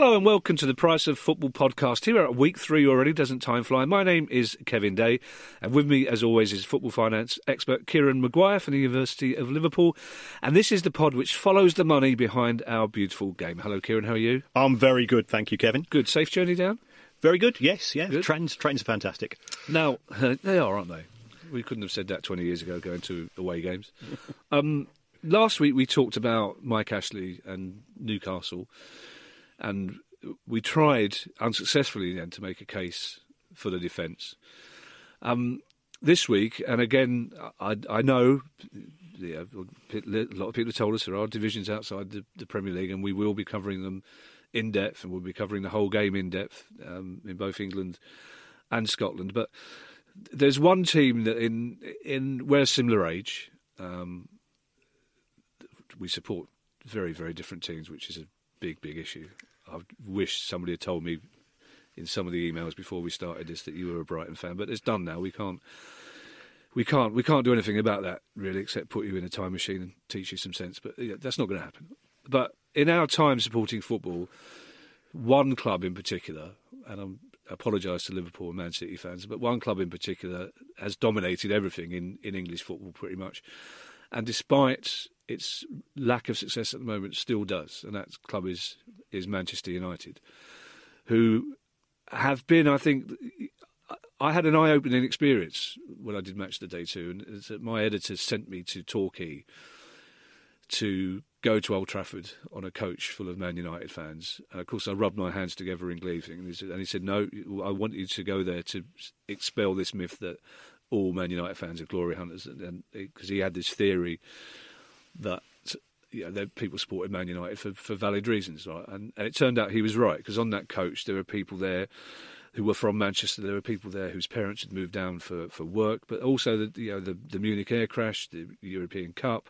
Hello and welcome to the Price of Football podcast. Here at week three already, doesn't time fly? My name is Kevin Day, and with me, as always, is football finance expert Kieran Maguire from the University of Liverpool. And this is the pod which follows the money behind our beautiful game. Hello, Kieran, how are you? I'm very good, thank you, Kevin. Good. Safe journey down? Very good, yes, yeah. Good. Trains, trains are fantastic. Now, they are, aren't they? We couldn't have said that 20 years ago going to away games. um, last week we talked about Mike Ashley and Newcastle, and we tried unsuccessfully then to make a case for the defence. Um, this week, and again, I, I know yeah, a lot of people have told us there are divisions outside the, the Premier League, and we will be covering them in depth, and we'll be covering the whole game in depth um, in both England and Scotland. But there's one team that in in we're similar age. Um, we support very very different teams, which is a big big issue. I wish somebody had told me in some of the emails before we started this that you were a Brighton fan, but it's done now. We can't. We can't. We can't do anything about that really, except put you in a time machine and teach you some sense. But yeah, that's not going to happen. But in our time supporting football, one club in particular, and I'm apologise to Liverpool and Man City fans, but one club in particular has dominated everything in, in English football pretty much. And despite its lack of success at the moment, still does. And that club is, is Manchester United, who have been, I think, I had an eye opening experience when I did Match the Day 2, and my editor sent me to Torquay to go to Old Trafford on a coach full of Man United fans. And of course, I rubbed my hands together in glee, and and he said "No, I want you to go there to expel this myth that all Man United fans are glory hunters." And because he had this theory that you know, people supported Man United for, for valid reasons, right? And, and it turned out he was right because on that coach there were people there who were from Manchester. There were people there whose parents had moved down for, for work, but also the you know the, the Munich air crash, the European Cup.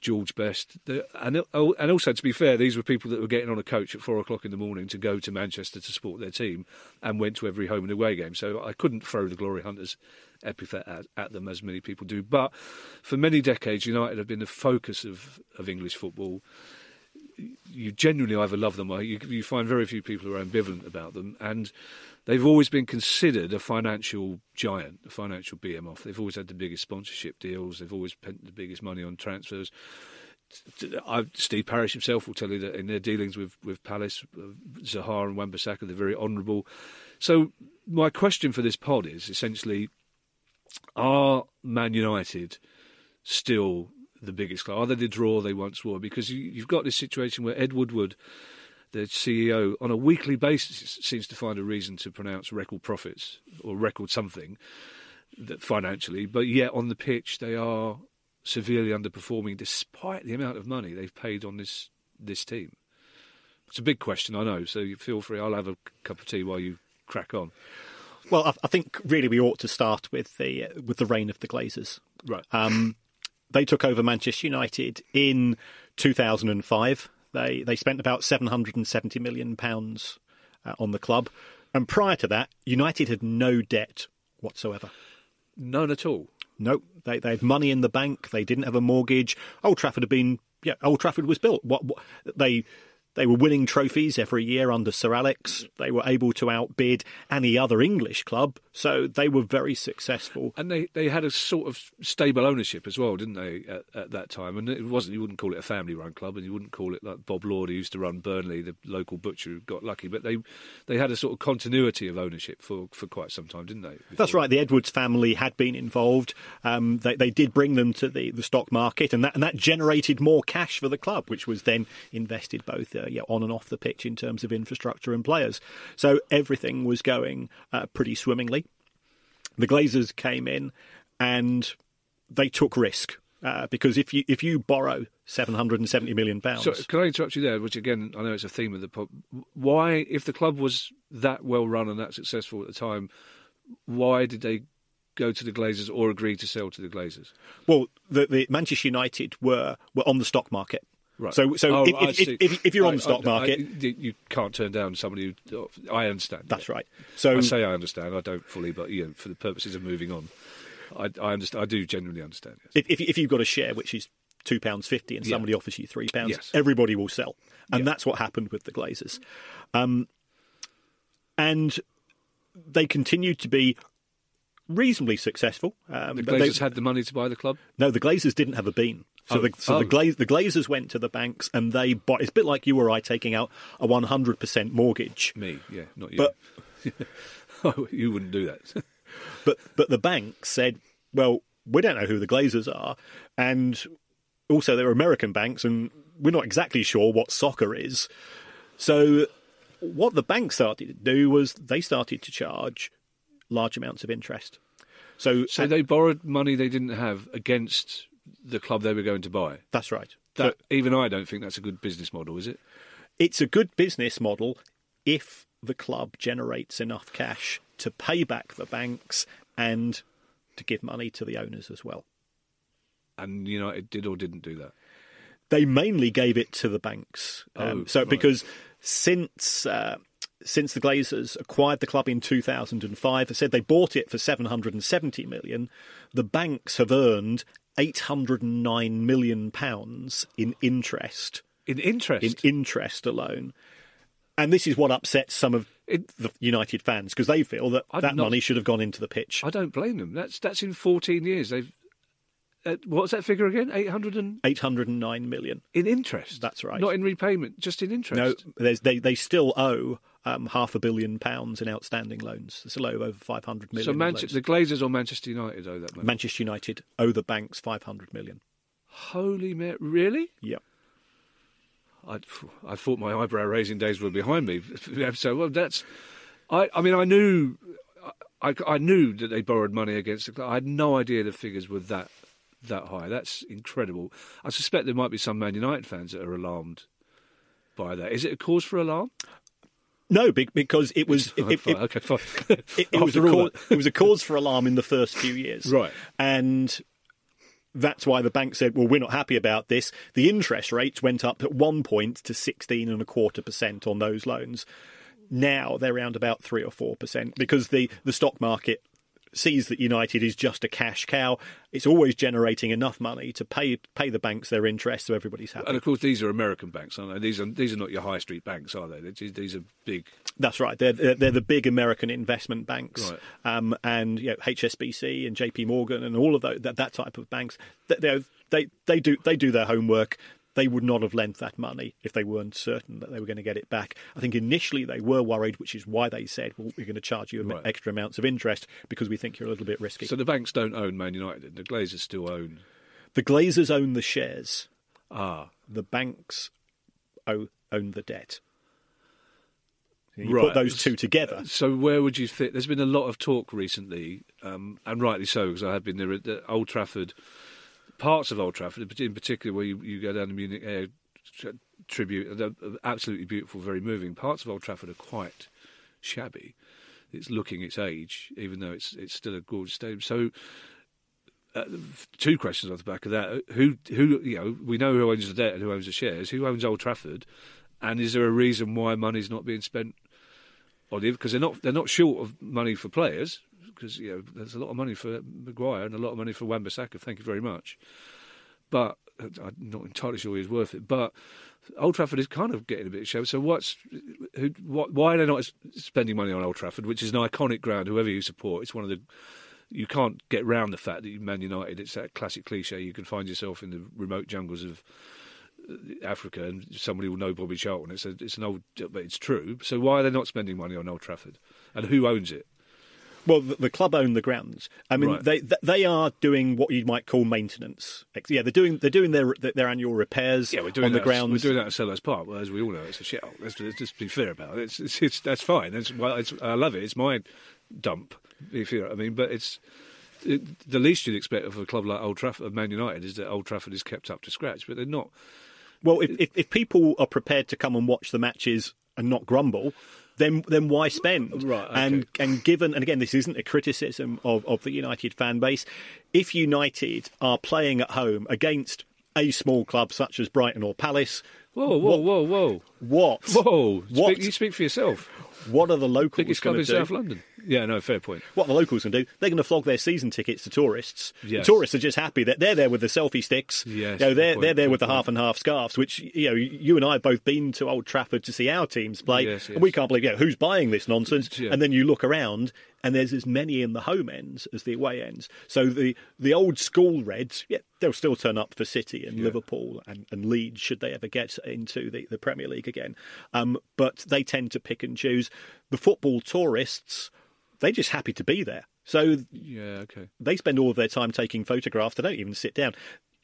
George Best, and oh, and also to be fair, these were people that were getting on a coach at four o'clock in the morning to go to Manchester to support their team, and went to every home and away game. So I couldn't throw the glory hunters epithet at, at them as many people do. But for many decades, United have been the focus of of English football. You genuinely either love them or you, you find very few people who are ambivalent about them, and they've always been considered a financial giant, a financial behemoth. They've always had the biggest sponsorship deals. They've always spent the biggest money on transfers. I, Steve Parish himself will tell you that in their dealings with, with Palace, uh, Zaha and Wan-Bissaka, they're very honourable. So my question for this pod is essentially, are Man United still the biggest club? Are they the draw they once were? Because you, you've got this situation where Ed Woodward the CEO, on a weekly basis, seems to find a reason to pronounce record profits or record something financially, but yet on the pitch they are severely underperforming despite the amount of money they've paid on this this team. It's a big question, I know. So feel free. I'll have a cup of tea while you crack on. Well, I, I think really we ought to start with the uh, with the reign of the Glazers. Right. Um, they took over Manchester United in 2005. They they spent about 770 million pounds uh, on the club, and prior to that, United had no debt whatsoever. None at all. No, they they had money in the bank. They didn't have a mortgage. Old Trafford had been yeah. Old Trafford was built. What, what they they were winning trophies every year under Sir Alex. They were able to outbid any other English club, so they were very successful. And they, they had a sort of stable ownership as well, didn't they, at, at that time? And it wasn't you wouldn't call it a family run club, and you wouldn't call it like Bob Lord, who used to run Burnley, the local butcher who got lucky. But they they had a sort of continuity of ownership for, for quite some time, didn't they? Before? That's right. The Edwards family had been involved. Um, they they did bring them to the, the stock market, and that and that generated more cash for the club, which was then invested both. Uh, uh, yeah, on and off the pitch in terms of infrastructure and players. So everything was going uh, pretty swimmingly. The Glazers came in and they took risk. Uh, because if you if you borrow seven hundred and seventy million pounds, so can I interrupt you there? Which again, I know it's a theme of the pub. Why, if the club was that well run and that successful at the time, why did they go to the Glazers or agree to sell to the Glazers? Well, the, the Manchester United were were on the stock market. Right. So, so Oh, if, if, if, if, you're on I- the stock I- I- market, you- you can't turn down somebody who. I understand. that's yeah. right. So I say I understand. I don't fully, but you know, for the purposes of moving on, I, I understand. I do genuinely understand. Yes. if, if, if you've got a share which is two pounds fifty and Yeah. somebody offers you three pounds, Yes. everybody will sell, and Yeah. that's what happened with the Glazers. Um, and they continued to be reasonably successful. Um, the but they- Glazers had the money to buy the club. no, the Glazers didn't have a bean. So, Oh. the, so the, Oh. Gla- the Glazers went to the banks and they bought. It's a bit like you or I taking out a 100% mortgage. Me, yeah, not you. But oh, you wouldn't do that. But but the bank said, well, we don't know who the Glazers are, and also they're American banks, and we're not exactly sure what soccer is. So what the bank started to do was they started to charge large amounts of interest. So, so they borrowed money they didn't have against the club they were going to buy. that's right. That So even I don't think that's a good business model, is it? it's a good business model if the club generates enough cash to pay back the banks and to give money to the owners as well. And United did or didn't do that. they mainly gave it to the banks. Um, Oh, so right. because since uh, since the Glazers acquired the club in 2005, they said they bought it for 770 million. The banks have earned 809 million pounds in interest In interest, in interest alone. And this is what upsets some of It- the United fans because they feel that I'm that not- money should have gone into the pitch. I don't blame them. That's that's in 14 years. They've uh, what's that figure again? 800 and 809 million. in interest. That's right. Not in repayment, just in interest. No, they they still owe um, half a billion pounds in outstanding loans. They still owe over 500 million. so the Glazers or Manchester United owe that money. Manchester United owe the banks 500 million. Holy Mary, really? Yep. I, I thought my eyebrow raising days were behind me. So well, that's. I, I mean, I knew, I, I knew that they borrowed money against the club. I had no idea the figures were that that high. That's incredible. I suspect there might be some Man United fans that are alarmed by that. Is it a cause for alarm? No, because it was it, it, it, okay, fine. it- it was a cause, it was a cause for alarm in the first few years, Right. And that's why the bank said, "Well, we're not happy about this." The interest rates went up at one point to sixteen and a quarter percent on those loans. Now they're around about three or four percent because the the stock market sees that United is just a cash cow. It's always generating enough money to pay pay the banks their interest, so everybody's happy. And of course, these are American banks, aren't they? These are these are not your high street banks, are they? These, are big. That's right. They're they're, they're the big American investment banks, Right. um, and you know, HSBC and JP Morgan and all of those, that that type of banks. They they, they do they do their homework. They would not have lent that money if they weren't certain that they were going to get it back. I think initially they were worried, which is why they said, "Well, we're going to charge you Right. extra amounts of interest because we think you're a little bit risky." So the banks don't own Man United. The Glazers still own. the Glazers own the shares. Ah, The banks own, own the debt. You Right. put those two together. So where would you fit? There's been a lot of talk recently, um, and rightly so, because I have been there at the Old Trafford, parts of Old Trafford, in particular where you, you go down the Munich Air tribute, they're absolutely beautiful, very moving. Parts of Old Trafford are quite shabby. It's looking its age, even though it's it's still a gorgeous stadium. So. Uh, two questions off the back of that: Who, who, you know, we know who owns the debt and who owns the shares. Who owns Old Trafford, and is there a reason why money's not being spent on it because they're not they're not short of money for players because you know there's a lot of money for Maguire and a lot of money for Wan-Bissaka. Thank you very much, but uh, I'm not entirely sure he's worth it. But Old Trafford is kind of getting a bit shabby. So what's who, what, why are they not spending money on Old Trafford, which is an iconic ground? Whoever you support, it's one of the you can't get round the fact that Man United. It's that classic cliche. You can find yourself in the remote jungles of Africa, and somebody will know Bobby Charlton. It's a, it's an old, but it's true. So why are they not spending money on Old Trafford, and who owns it? Well, the, the club own the grounds. I mean, Right. they th- they are doing what you might call maintenance. Yeah, they're doing they're doing their their annual repairs Yeah, we're doing on the grounds. We're doing that at Selhurst Park. Well, as we all know, it's a shit. Let's, let's just be fair about it. It's, it's, it's that's fine. It's, well, it's, I love it. It's my dump. If you know what I mean, but it's. It, the least you'd expect of a club like Old Trafford, of Man United, is that Old Trafford is kept up to scratch, but they're not. Well, if, if if people are prepared to come and watch the matches and not grumble, then then why spend? Right, okay. And and given and again, this isn't a criticism of, of the United fan base. If United are playing at home against a small club such as Brighton or Palace, Whoa, whoa, whoa, whoa, what whoa! What? Speak, you speak for yourself. what are the locals Biggest club in do? South London. Yeah, no, fair point. What the locals can do? They're going to flog their season tickets to tourists. Yes. The tourists are just happy that they're there with the selfie sticks. Yes, you know, they're good they're there with the half and half scarves. Which you know, you and I have both been to Old Trafford to see our teams play, Yes, and we can't believe, yeah, who's buying this nonsense? Yeah. And then you look around, and there's as many in the home ends as the away ends. So the the old school Reds, yeah, they'll still turn up for City and Liverpool and, and Leeds should they ever get into the, the Premier League again. Um, but they tend to pick and choose. The football tourists, they're just happy to be there. So Yeah, okay. they spend all of their time taking photographs. They don't even sit down.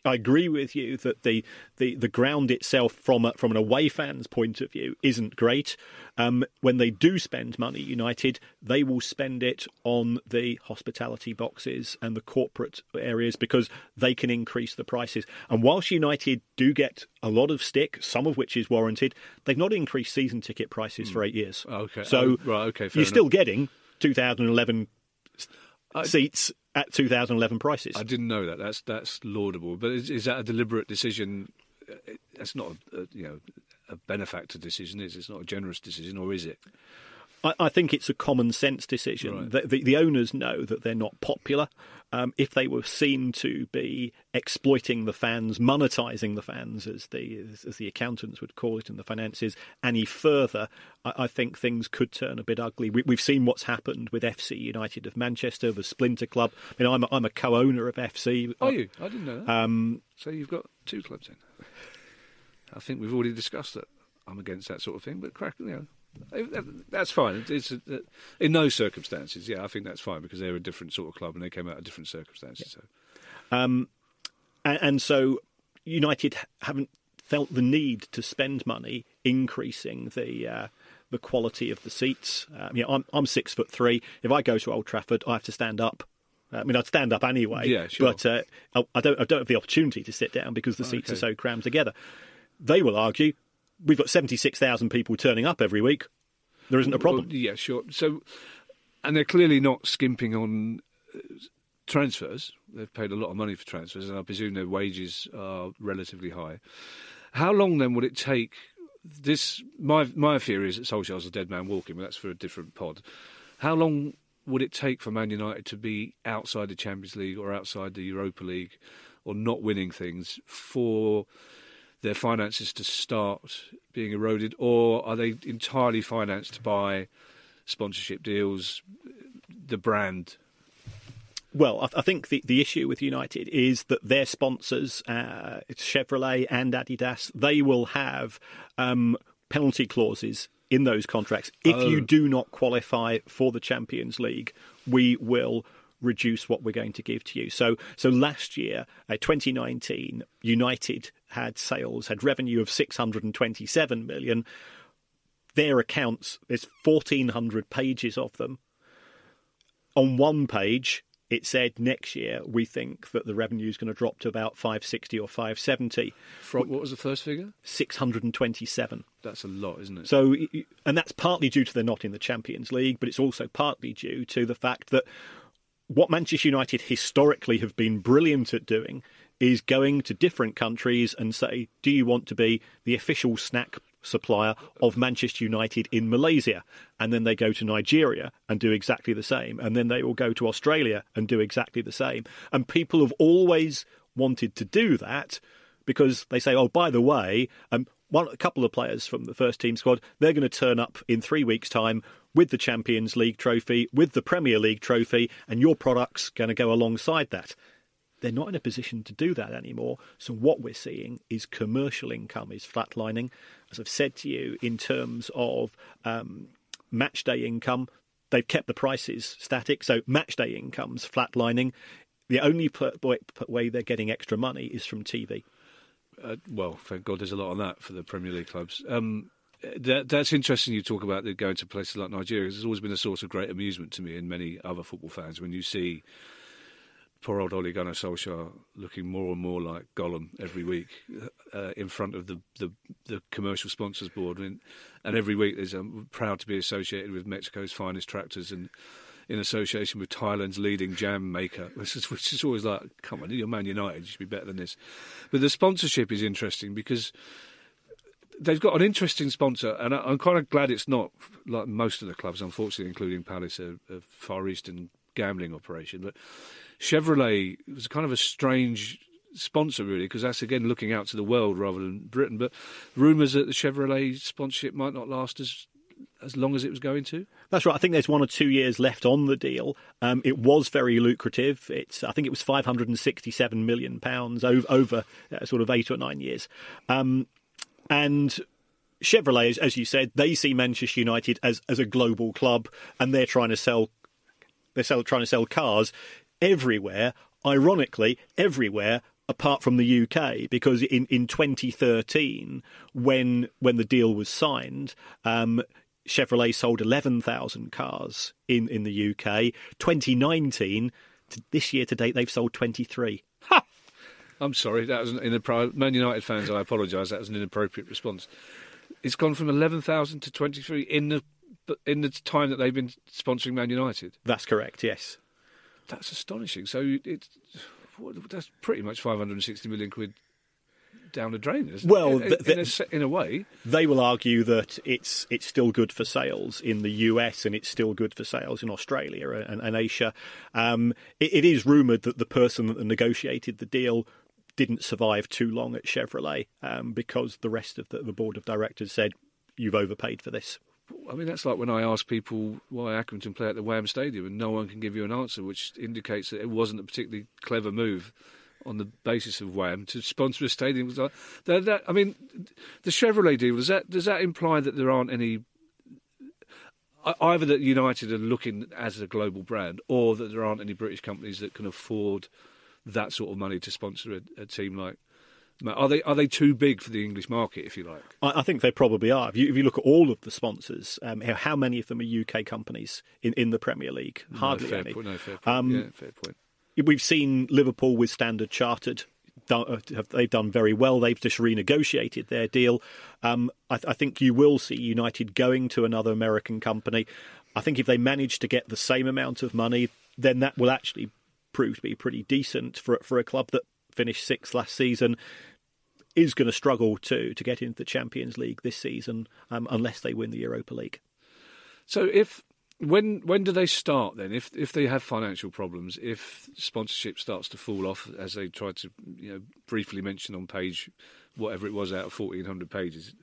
I agree with you that the, the, the ground itself, from a, from an away fan's point of view, isn't great. Um, when they do spend money, United, they will spend it on the hospitality boxes and the corporate areas because they can increase the prices. And whilst United do get a lot of stick, some of which is warranted, they've not increased season ticket prices for eight years. Okay. so Oh, right, okay, you're still getting 2011 I- seats at 2011 prices. I didn't know that. That's that's laudable. But is, is that a deliberate decision? That's not a, a you know a benefactor decision. Is it? it's not a generous decision, or is it? I, I think it's a common sense decision. Right. The, the, the owners know that they're not popular. Um, if they were seen to be exploiting the fans, monetizing the fans, as the as the accountants would call it in the finances, any further, I, I think things could turn a bit ugly. We, we've seen what's happened with FC United of Manchester, the splinter club. I mean, I'm a, I'm a co-owner of FC. Are you? I didn't know that. Um, so you've got two clubs then. I think we've already discussed that. I'm against that sort of thing, but crack, you know, that's fine. It's uh, in those circumstances. Yeah, I think that's fine because they're a different sort of club and they came out of different circumstances. So and, and so United haven't felt the need to spend money increasing the uh, the quality of the seats. Um, know, I'm I'm six foot three. If I go to Old Trafford, I have to stand up. I mean, I'd stand up anyway. Yeah, sure. But uh, I, I don't I don't have the opportunity to sit down because the seats are so crammed together. They will argue we've got seventy six thousand people turning up every week. There isn't a problem. Well, yeah, sure. So, and they're clearly not skimping on uh, transfers. They've paid a lot of money for transfers, and I presume their wages are relatively high. How long then would it take? This my my theory is that Solskjaer's a dead man walking, but that's for a different pod. How long would it take for Man United to be outside the Champions League or outside the Europa League, or not winning things for? Their finances to start being eroded, or are they entirely financed by sponsorship deals, the brand? Well, I, I think the, the issue with United is that their sponsors, uh, it's Chevrolet and Adidas, they will have um, penalty clauses in those contracts. If Oh. you do not qualify for the Champions League, we will reduce what we're going to give to you. So, so last year, uh, 2019, United had sales, had revenue of 627 million. Their accounts, there's 1,400 pages of them on one page it said next year we think that the revenue is going to drop to about 560 or 570 From, what was the first figure? 627 That's a lot, isn't it? so and that's partly due to they're not in the champions league but it's also partly due to the fact that what manchester united historically have been brilliant at doing is going to different countries and say do you want to be the official snack supplier of Manchester United in Malaysia. And then they go to Nigeria and do exactly the same. And then they will go to Australia and do exactly the same. And people have always wanted to do that because they say, oh, by the way, um, one, a couple of players from the first team squad, they're going to turn up in three weeks' time with the Champions League trophy, with the Premier League trophy, and your product's going to go alongside that they're not in a position to do that anymore. So what we're seeing is commercial income is flatlining. As I've said to you, in terms of um, match day income, they've kept the prices static. So match day income's flatlining. The only way- they're getting extra money is from TV. uh, well, thank God there's a lot on that for the Premier League clubs. Um, that, that's interesting you talk about the going to places like Nigeria. It's always been a source of great amusement to me and many other football fans when you see poor old Ole Gunnar Solskjaer looking more and more like Gollum every week uh, in front of the, the, the commercial sponsors board, and, and every week there's um, proud to be associated with Mexico's finest tractors and in association with Thailand's leading jam maker, which is, which is always like, come on, you're Man United, you should be better than this. But the sponsorship is interesting because they've got an interesting sponsor, and I, am kind of glad it's not like most of the clubs, unfortunately, including Palace, a, a Far Eastern gambling operation. But Chevrolet was kind of a strange sponsor, really, because that's again looking out to the world rather than Britain. But rumours that the Chevrolet sponsorship might not last as as long as it was going to. That's right. I think there's one or two years left on the deal. Um, it was very lucrative. It's I think it was 567 million pounds over, over uh, sort of eight or nine years, um, and. Chevrolet, as you said, they see Manchester United as, as a global club, and they're trying to sell they're sell, trying to sell cars everywhere. Ironically, everywhere apart from the UK, because in, in 2013, when when the deal was signed, um, Chevrolet sold 11,000 cars in, in the UK. 2019, this year to date, they've sold 23. Ha! I'm sorry, that was an inappropriate. Man United fans, I apologise. That was an inappropriate response. It's gone from 11,000 to 23 in the in the time that they've been sponsoring Man United. That's correct. Yes. That's astonishing. So it's that's pretty much 560 million quid down the drain. well, in, in, a, in, a, way, they will argue that it's it's still good for sales in the US and it's still good for sales in Australia and, and Asia. Um, it, it is rumoured that the person that negotiated the deal didn't survive too long at Chevrolet um, because the rest of the, the board of directors said you've overpaid for this. I mean, that's like when I ask people why Accrington play at the Wham Stadium and no one can give you an answer, which indicates that it wasn't a particularly clever move on the basis of Wham to sponsor a stadium. That, that, I mean, the Chevrolet deal does that does that imply that there aren't any either that United are looking as a global brand, or that there aren't any British companies that can afford that sort of money to sponsor a, a team like are they are they too big for the English market, if you like? I, I think they probably are. If you, if you, look at all of the sponsors, um, how many of them are UK companies in, in the Premier League? Hardly no, any. Point, no, fair point. Um, yeah, fair point. We've seen Liverpool with Standard Chartered. Uh, they've done very well. They've just renegotiated their deal. Um, I, I think you will see United going to another American company. I think if they manage to get the same amount of money, then that will actually prove to be pretty decent for for a club that finished sixth last season is going to struggle to to get into the Champions League this season um, unless they win the Europa League. So if when when do they start then? If if they have financial problems, if sponsorship starts to fall off, as they tried to you know briefly mention on page whatever it was out of fourteen hundred pages,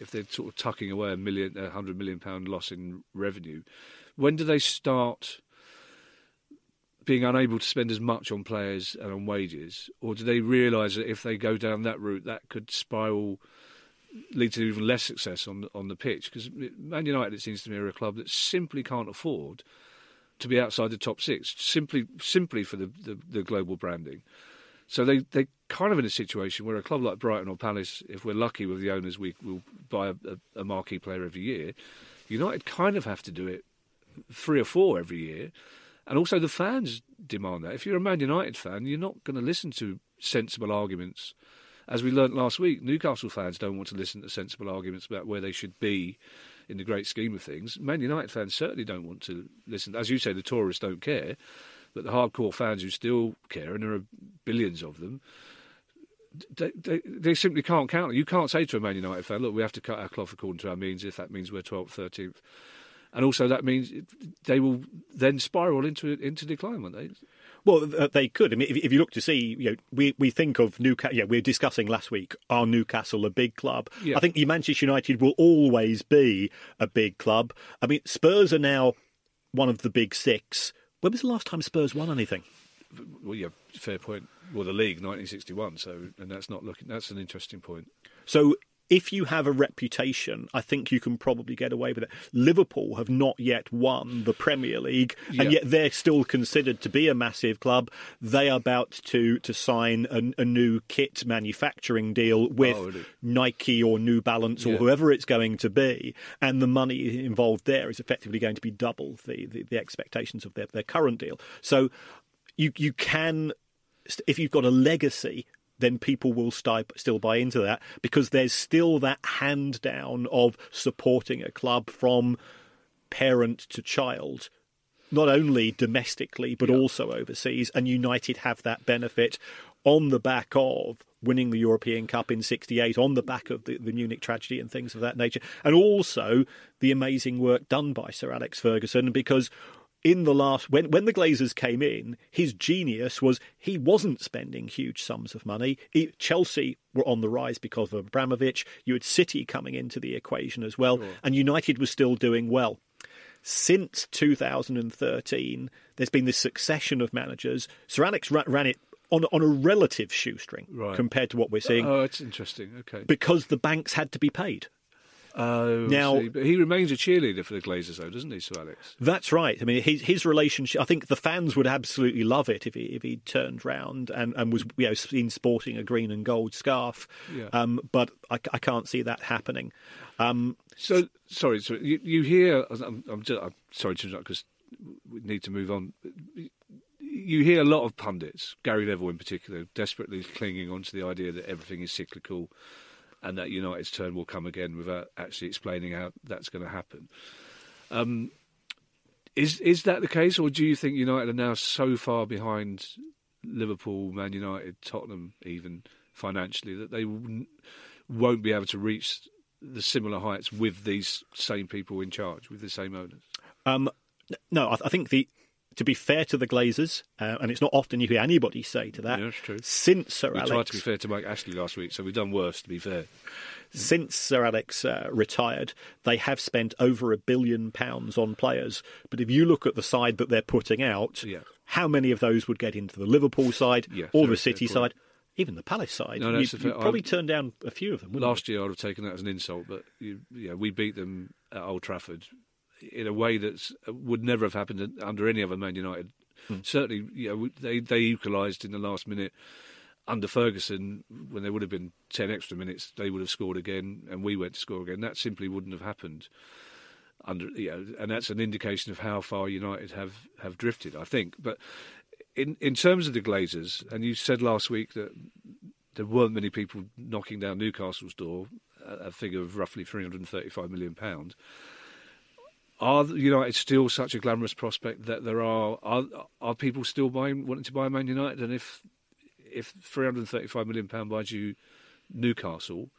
if they're sort of tucking away a million, a hundred million pound loss in revenue, when do they start being unable to spend as much on players and on wages, or do they realise that if they go down that route, that could spiral, lead to even less success on on the pitch? Because Man United, it seems to me, are a club that simply can't afford to be outside the top six, simply simply for the, the, the global branding. So they they kind of in a situation where a club like Brighton or Palace, if we're lucky with the owners, we will buy a, a marquee player every year. United kind of have to do it three or four every year and also, the fans demand that. If you're a Man United fan, you're not going to listen to sensible arguments. As we learnt last week, Newcastle fans don't want to listen to sensible arguments about where they should be in the great scheme of things. Man United fans certainly don't want to listen. As you say, the tourists don't care, but the hardcore fans who still care, and there are billions of them, they, they, they, simply can't count. You can't say to a Man United fan, look, we have to cut our cloth according to our means if that means we're 12th, 13th and also that means they will then spiral into into decline, won't they? Well, uh, they could. I mean, if, you look to see, you know, we, we think of Newcastle. Yeah, we are discussing last week. Are Newcastle a big club? Yeah. I think Manchester United will always be a big club. I mean, Spurs are now one of the big six. When was the last time Spurs won anything? Well, yeah, fair point. Well, the league, 1961. So, and that's not looking. That's an interesting point. So, if you have a reputation, I think you can probably get away with it. Liverpool have not yet won the Premier League, and yet they're still considered to be a massive club. They are about to to sign a, a new kit manufacturing deal with oh. Nike or New Balance or yeah. whoever it's going to be, and the money involved there is effectively going to be double the, the, the expectations of their, their current deal. So you you can if you've got a legacy then people will st- still buy into that because there's still that hand down of supporting a club from parent to child not only domestically but yeah. also overseas and united have that benefit on the back of winning the European Cup in 68 on the back of the, the, Munich tragedy and things of that nature. And also the amazing work done by Sir Alex Ferguson because in the last when when the Glazers came in, his genius was he wasn't spending huge sums of money. He, Chelsea were on the rise because of Abramovich. You had City coming into the equation as well, sure. and United was still doing well. Since 2013, there's been this succession of managers. Sir Alex ran it on on a relative shoestring right. compared to what we're seeing. Oh, it's interesting. Okay, because the banks had to be paid. Oh, now but he remains a cheerleader for the Glazers, though, doesn't he, Sir Alex? That's right. I mean, his his relationship. I think the fans would absolutely love it if he if he turned round and, and was you know seen sporting a green and gold scarf. Yeah. Um, but I, I can't see that happening. Um, so sorry, so you, you hear? I'm, I'm, just, I'm sorry to interrupt because we need to move on you hear a lot of pundits, Gary Neville in particular, desperately clinging on to the idea that everything is cyclical and that United's turn will come again without actually explaining how that's going to happen. Um, is is that the case, or do you think United are now so far behind Liverpool, Man United, Tottenham, even financially, that they won't be able to reach the similar heights with these same people in charge, with the same owners? Um, no, I, I think the to be fair to the Glazers, uh, and it's not often you hear anybody say to that. Yeah, that's true. Since Sir we Alex, tried to be fair to Mike Ashley last week, so we've done worse. To be fair, since Sir Alex uh, retired, they have spent over a billion pounds on players. But if you look at the side that they're putting out, yeah. how many of those would get into the Liverpool side yeah, or the City side? Even the Palace side, no, you, would probably turn down a few of them. Last you? year, I'd have taken that as an insult, but you, yeah, we beat them at Old Trafford in a way that would never have happened under any other Man United Hmm. Certainly, you know, they they equalised in the last minute under Ferguson when there would have been ten extra minutes. They would have scored again, and we went to score again. That simply wouldn't have happened. Under you know, and that's an indication of how far United have have drifted. I think, but in in terms of the Glazers, and you said last week that there weren't many people knocking down Newcastle's door, a figure of roughly 335 million pounds are United still such a glamorous prospect that there are are, are people still buying wanting to buy Man United? And if if 335 million pound buys you Newcastle,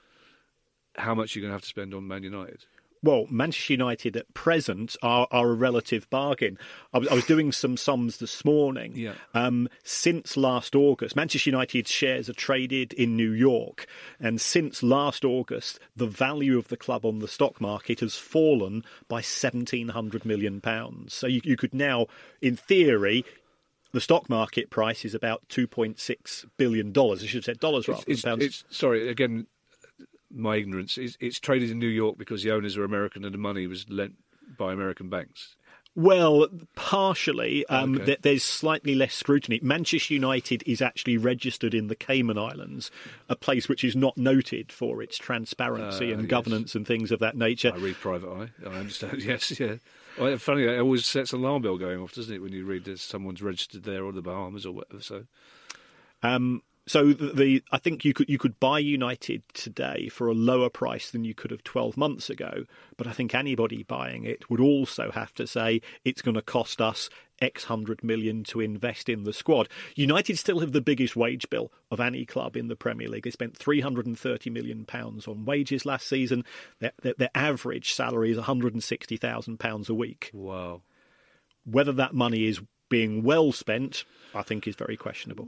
how much are you going to have to spend on Man United? Well, Manchester United at present are, are a relative bargain. I was, I was doing some sums this morning. Yeah. Um, since last August, Manchester United shares are traded in New York, and since last August, the value of the club on the stock market has fallen by seventeen hundred million pounds. So you, you could now, in theory, the stock market price is about two point six billion dollars. I should have said dollars rather it's, than pounds. It's, sorry, again, my ignorance, it's, it's traded in New York because the owners are American and the money was lent by American banks. Well, partially. Um, okay. th- there's slightly less scrutiny. Manchester United is actually registered in the Cayman Islands, a place which is not noted for its transparency uh, and yes. governance and things of that nature. I read Private Eye. I understand. yes, yeah. Well, funny, it always sets an alarm bell going off, doesn't it, when you read that someone's registered there or the Bahamas or whatever. So. Um, so the, the, I think you could you could buy United today for a lower price than you could have 12 months ago, but I think anybody buying it would also have to say it's going to cost us X hundred million to invest in the squad. United still have the biggest wage bill of any club in the Premier League. They spent 330 million pounds on wages last season. Their, their, their average salary is 160,000 pounds a week. Wow. Whether that money is being well spent, I think is very questionable.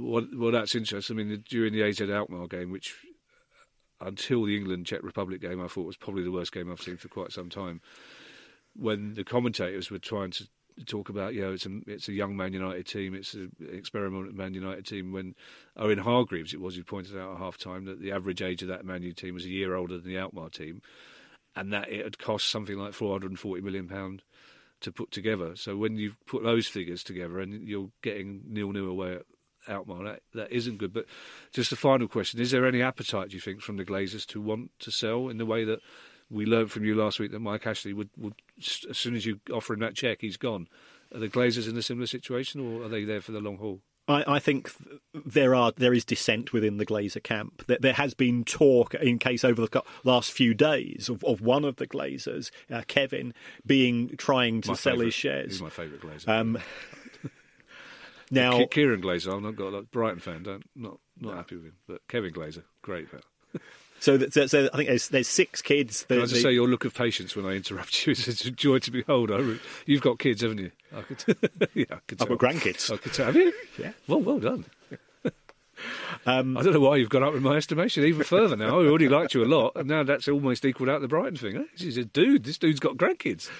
Well, well, that's interesting. I mean, during the AZ Alkmaar game, which uh, until the England Czech Republic game, I thought was probably the worst game I've seen for quite some time. When the commentators were trying to talk about, you know, it's a it's a young Man United team, it's an experimental Man United team. When Owen Hargreaves, it was, who pointed out at half time that the average age of that Man U team was a year older than the Alkmaar team, and that it had cost something like four hundred and forty million pound to put together. So when you put those figures together and you're getting nil nil away at Alkmaar, that, that isn't good. But just a final question: Is there any appetite, do you think, from the Glazers to want to sell in the way that we learned from you last week that Mike Ashley would, would as soon as you offer him that check, he's gone? Are the Glazers in a similar situation, or are they there for the long haul? I, I, think there are there is dissent within the Glazer camp. There, there has been talk, in case over the last few days, of, of one of the Glazers, uh, Kevin, being trying to my sell favourite, his shares. He's my favourite Glazer. Um, now, Kieran Glazer, I'm not got like Brighton fan. Don't not not no. happy with him, but Kevin Glazer, great fan. So, that, so I think there's, there's six kids. Can I just say your look of patience when I interrupt you is a joy to behold. I, you've got kids, haven't you? I could, yeah, I could I've got grandkids. I could tell. Have you? Yeah. Well, well done. Um, I don't know why you've gone up in my estimation even further now. I already liked you a lot, and now that's almost equalled out the Brighton thing. Eh? This is a dude. This dude's got grandkids.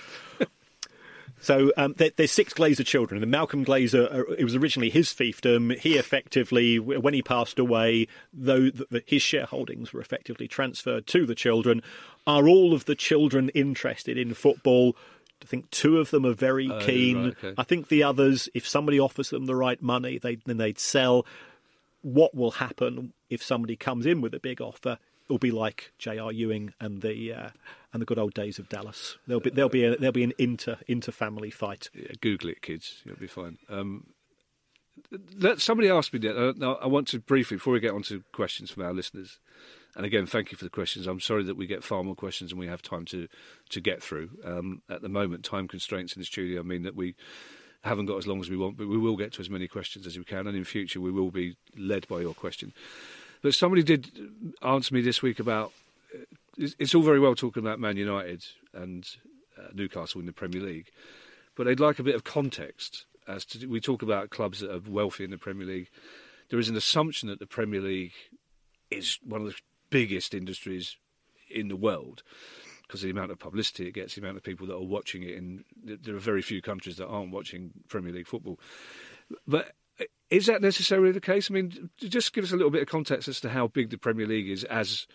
So um, there, there's six Glazer children, and Malcolm Glazer. Uh, it was originally his fiefdom. He effectively, when he passed away, though the, the, his shareholdings were effectively transferred to the children. Are all of the children interested in football? I think two of them are very Oh, keen. right, okay. I think the others, if somebody offers them the right money, they then they'd sell. What will happen if somebody comes in with a big offer? It'll be like J.R. Ewing and the uh, and the good old days of Dallas. There'll be there'll be a, there'll be an inter inter family fight. Yeah, Google it, kids. You'll be fine. Um, let somebody asked me that. Uh, now, I want to briefly, before we get on to questions from our listeners, and again, thank you for the questions. I'm sorry that we get far more questions than we have time to to get through. Um, at the moment, time constraints in the studio mean that we haven't got as long as we want, but we will get to as many questions as we can, and in future we will be led by your question. But somebody did answer me this week about it's, all very well talking about Man United and uh, Newcastle in the Premier League, but they'd like a bit of context as to we talk about clubs that are wealthy in the Premier League. There is an assumption that the Premier League is one of the biggest industries in the world because of the amount of publicity it gets, the amount of people that are watching it, and there are very few countries that aren't watching Premier League football. But is that necessarily the case? I mean, just give us a little bit of context as to how big the Premier League is as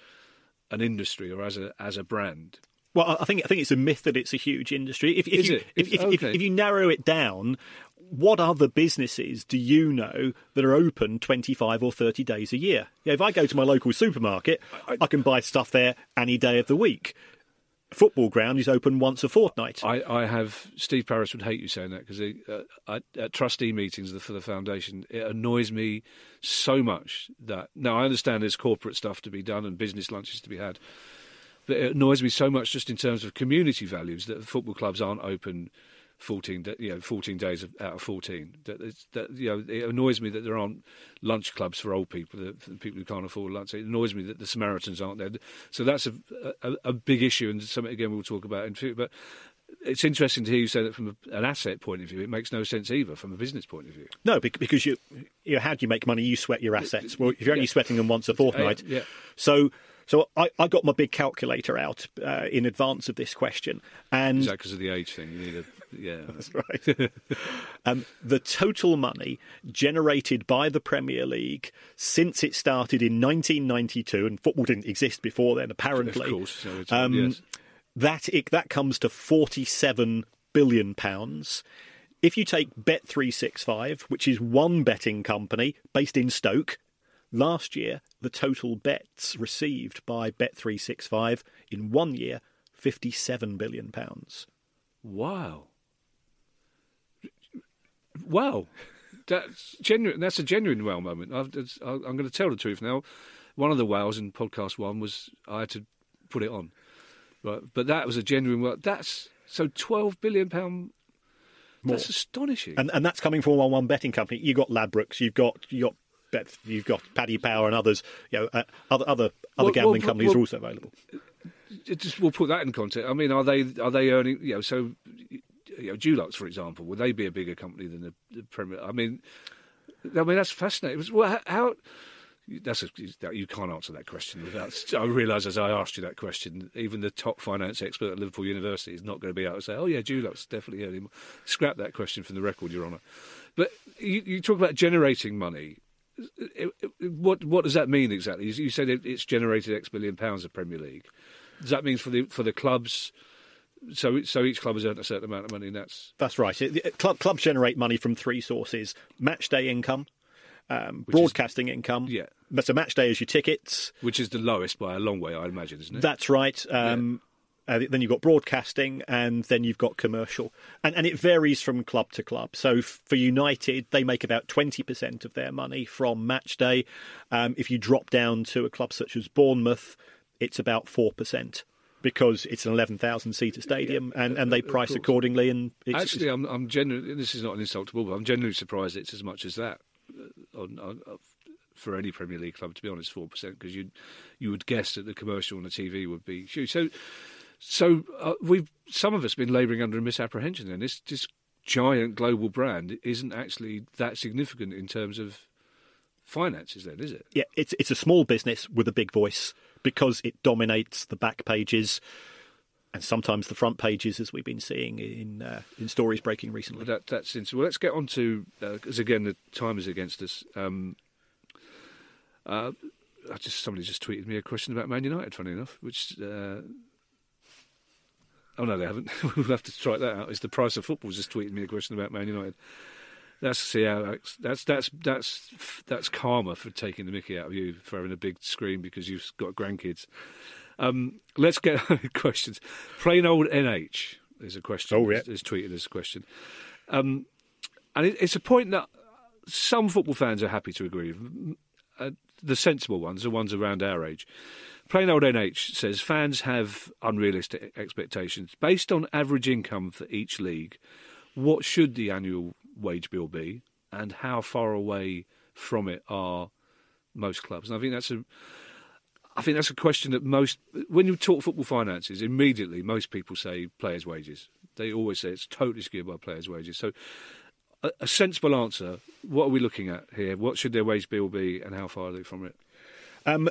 an industry or as a as a brand. Well, I think I think it's a myth that it's a huge industry. If, if Is you it? if, if, Okay. if, if you narrow it down, what other businesses do you know that are open twenty five or thirty days a year? Yeah, if I go to my local supermarket, I, can buy stuff there any day of the week. Football ground is open once a fortnight. I, I have Steve Parish would hate you saying that because uh, at trustee meetings for the foundation, it annoys me so much that now I understand there's corporate stuff to be done and business lunches to be had, but it annoys me so much just in terms of community values that football clubs aren't open. 14, da- you know, 14 days out of 14. That, that you know, it annoys me that there aren't lunch clubs for old people, for people who can't afford lunch. It annoys me that the Samaritans aren't there. So that's a, a, a big issue, and something again we'll talk about in future. But it's interesting to hear you say that from a, an asset point of view. It makes no sense either from a business point of view. No, because you, you know, how do you make money? You sweat your assets. Well, if you're only Yeah. sweating them once a fortnight. yeah. So, so I, I got my big calculator out uh, in advance of this question, and Is that because of the age thing? You need a yeah. That's right. um, the total money generated by the Premier League since it started in 1992, and football didn't exist before then, apparently. Of course. So Um, yes. That it, that comes to 47 billion pounds. If you take Bet365, which is one betting company based in Stoke, last year the total bets received by Bet365 in one year 57 billion pounds. Wow. Wow. That's genuine. That's a genuine wow moment. I- I'm going to tell the truth now. One of the wows in podcast one was I had to put it on, right? But that was a genuine wow. That's so twelve billion pound more. That's astonishing. and and that's coming from one one betting company. You've got Ladbrokes, you've got you got Bet, you've got Paddy Power and others. You know, uh, other other other Well, gambling well, companies well- are also available. Just we'll put that in context. I mean, are they are they earning? You know, so you know, Dulux, for example, would they be a bigger company than the, the Premier? I mean, I mean that's fascinating. Well, how? That's a, you can't answer that question without. I realise as I asked you that question, even the top finance expert at Liverpool University is not going to be able to say, "Oh yeah, Dulux definitely earning." more." Scrap that question from the record, Your Honour. But you, you talk about generating money. What what does that mean exactly? You- said it, it's generated X billion pounds of Premier League. Does that mean for the for the clubs? So so each club has earned a certain amount of money, and that's That's right. It- club, clubs generate money from three sources: match day income, um, is- broadcasting income. Yeah. But so match day is your tickets. which is the lowest by a long way, I imagine, isn't it? That's right. Um, uh, then you've got broadcasting, and then you've got commercial, and and it varies from club to club. So f- for United, they make about twenty percent of their money from match day. Um, if you drop down to a club such as Bournemouth, it's about four percent because it's an eleven thousand seater stadium, and, and they price accordingly. And it's, Actually, I'm I'm genuinely. This is not an insult to but I'm genuinely surprised it's as much as that uh, on, on, uh, for any Premier League club. To be honest, four percent because you you would guess that the commercial on the TV would be huge. So so uh, we've some of us been labouring under a misapprehension. Then this this giant global brand isn't actually that significant in terms of finances. Then is it? yeah, it's it's a small business with a big voice because it dominates the back pages and sometimes the front pages, as we've been seeing in uh, in stories breaking recently. Well, that, that's interesting. Well, let's get on to because again the time is against us. Um, uh, I just somebody just tweeted me a question about Man United. Funny enough, which uh, oh no, they haven't. we'll have to strike that out. It's the price of football just tweeted me a question about Man United. That's how that's that's that's that's that's karma for taking the Mickey out of you for having a big screen because you've got grandkids. Um, let's get questions. Plain old NH is a question. Oh, yeah. is, is tweeted as a question. Um, and it, it's a point that some football fans are happy to agree with. Uh, the sensible ones, the ones around our age. Plain old NH says fans have unrealistic expectations. Based on average income for each league, what should the annual wage bill be, and how far away from it are most clubs? And I think that's a I think that's a question that most, when you talk football finances, immediately most people say players' wages. They always say it's totally skewed by players' wages. So, a, a sensible answer: What are we looking at here? What should their wage bill be, and how far are they from it? Um,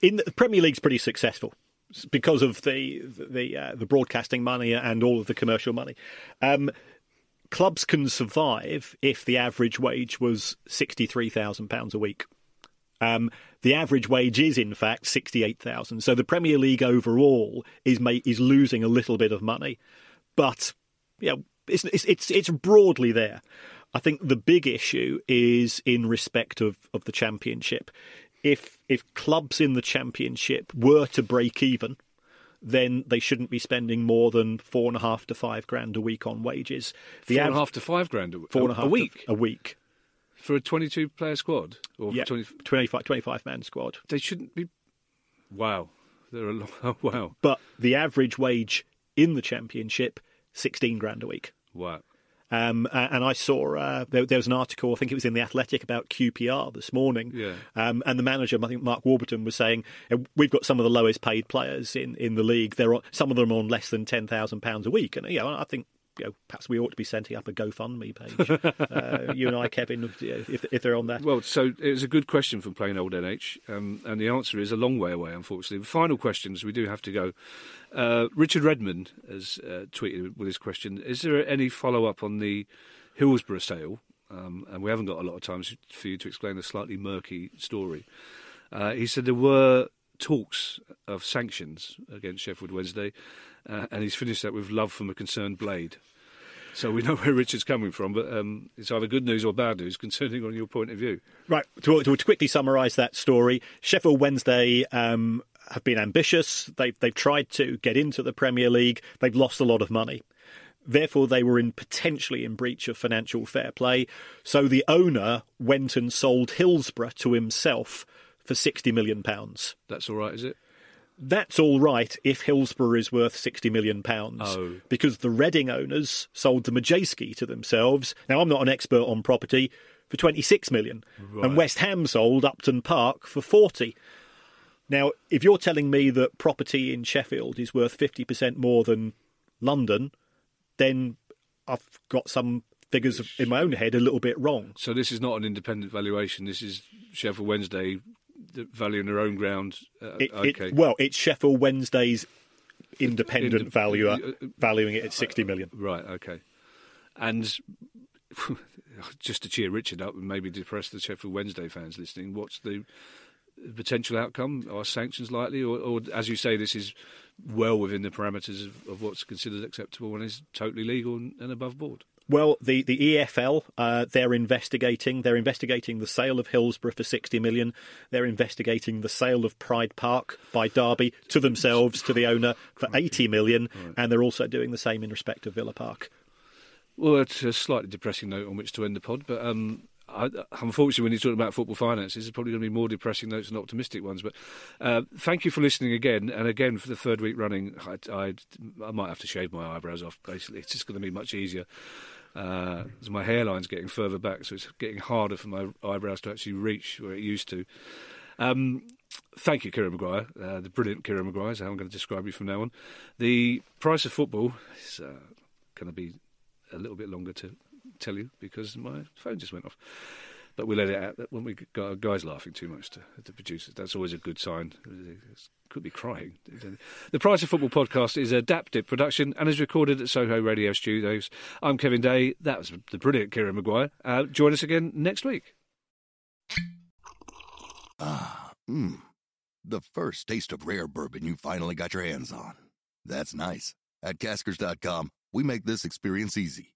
in the Premier League's pretty successful because of the the uh, the broadcasting money and all of the commercial money. Um, clubs can survive if the average wage was sixty three thousand pounds a week. Um, the average wage is, in fact, sixty-eight thousand. So the Premier League overall is ma- is losing a little bit of money, but yeah, it's, it's it's it's broadly there. I think the big issue is in respect of, of the championship. If if clubs in the championship were to break even, then they shouldn't be spending more than four and a half to five grand a week on wages. The Four and a half to five grand a, four and a half a week a week. for a twenty-two player squad, or Yeah, 20, 25, 25 man squad. they shouldn't be. Wow, they're a lot. Oh, wow, But the average wage in the championship, sixteen grand a week. wow. Um, and I saw uh, there, there was an article, I think it was in the Athletic, about QPR this morning. Yeah. Um, and the manager, I think Mark Warburton, was saying "Uh, we've got some of the lowest paid players in, in the league. They're on, some of them are on less than ten thousand pounds a week, and you know, I think. You know, perhaps we ought to be setting up a GoFundMe page. uh, you and I, Kevin, if, if they're on that. Well, so it was a good question from plain old NH, um, and the answer is a long way away, unfortunately. The final questions, we do have to go. Uh, Richard Redmond has uh, tweeted with his question Is there any follow up on the Hillsborough sale? Um, and we haven't got a lot of time for you to explain a slightly murky story. Uh, he said there were talks of sanctions against Sheffield Wednesday, uh, and he's finished that with love from a concerned blade. So we know where Richard's coming from, but um, it's either good news or bad news, concerning on your point of view. Right. To, to quickly summarise that story, Sheffield Wednesday um, have been ambitious. They've they've tried to get into the Premier League. They've lost a lot of money. Therefore, they were in potentially in breach of financial fair play. So the owner went and sold Hillsborough to himself for sixty million pounds. That's all right, is it? That's all right if Hillsborough is worth sixty million pounds, Oh. because the Reading owners sold the Madejski to themselves. Now, I'm not an expert on property for twenty six million, Right. and West Ham sold Upton Park for forty. Now, if you're telling me that property in Sheffield is worth fifty percent more than London, then I've got some figures in my own head a little bit wrong. So this is not an independent valuation. This is Sheffield Wednesday valuing their own ground. Uh, It, it- well, it's Sheffield Wednesday's independent Inde- valuer uh, valuing it at 60 million. Right. Okay. And just to cheer Richard up and maybe depress the Sheffield Wednesday fans listening, what's the potential outcome? Are sanctions likely, or, or as you say, this is well within the parameters of, of what's considered acceptable and is totally legal and, and above board? Well, the, the EFL, uh, they're investigating. They're investigating the sale of Hillsborough for 60 million. They're investigating the sale of Pride Park by Derby to themselves, to the owner, for 80 million. And they're also doing the same in respect of Villa Park. Well, it's a slightly depressing note on which to end the pod, but um, I, unfortunately, when you're talking about football finances, there's probably going to be more depressing notes than optimistic ones. But uh, thank you for listening again, and again for the third week running. I, I, I might have to shave my eyebrows off. Basically, it's just going to be much easier. Uh, my hairline's getting further back, so it's getting harder for my eyebrows to actually reach where it used to. Um, thank you, Kieran Maguire, uh, the brilliant Kieran Maguire, is how I'm going to describe you from now on. The price of football is uh, going to be a little bit longer to tell you because my phone just went off. But we let it out that when we got a guy's laughing too much to the producers. That's always a good sign. It could be crying. The Price of Football podcast is adapted production and is recorded at Soho Radio Studios. I'm Kevin Day. That was the brilliant Kieran Maguire. Uh, join us again next week. Ah, mmm. The first taste of rare bourbon you finally got your hands on. That's nice. At Caskers.com, we make this experience easy.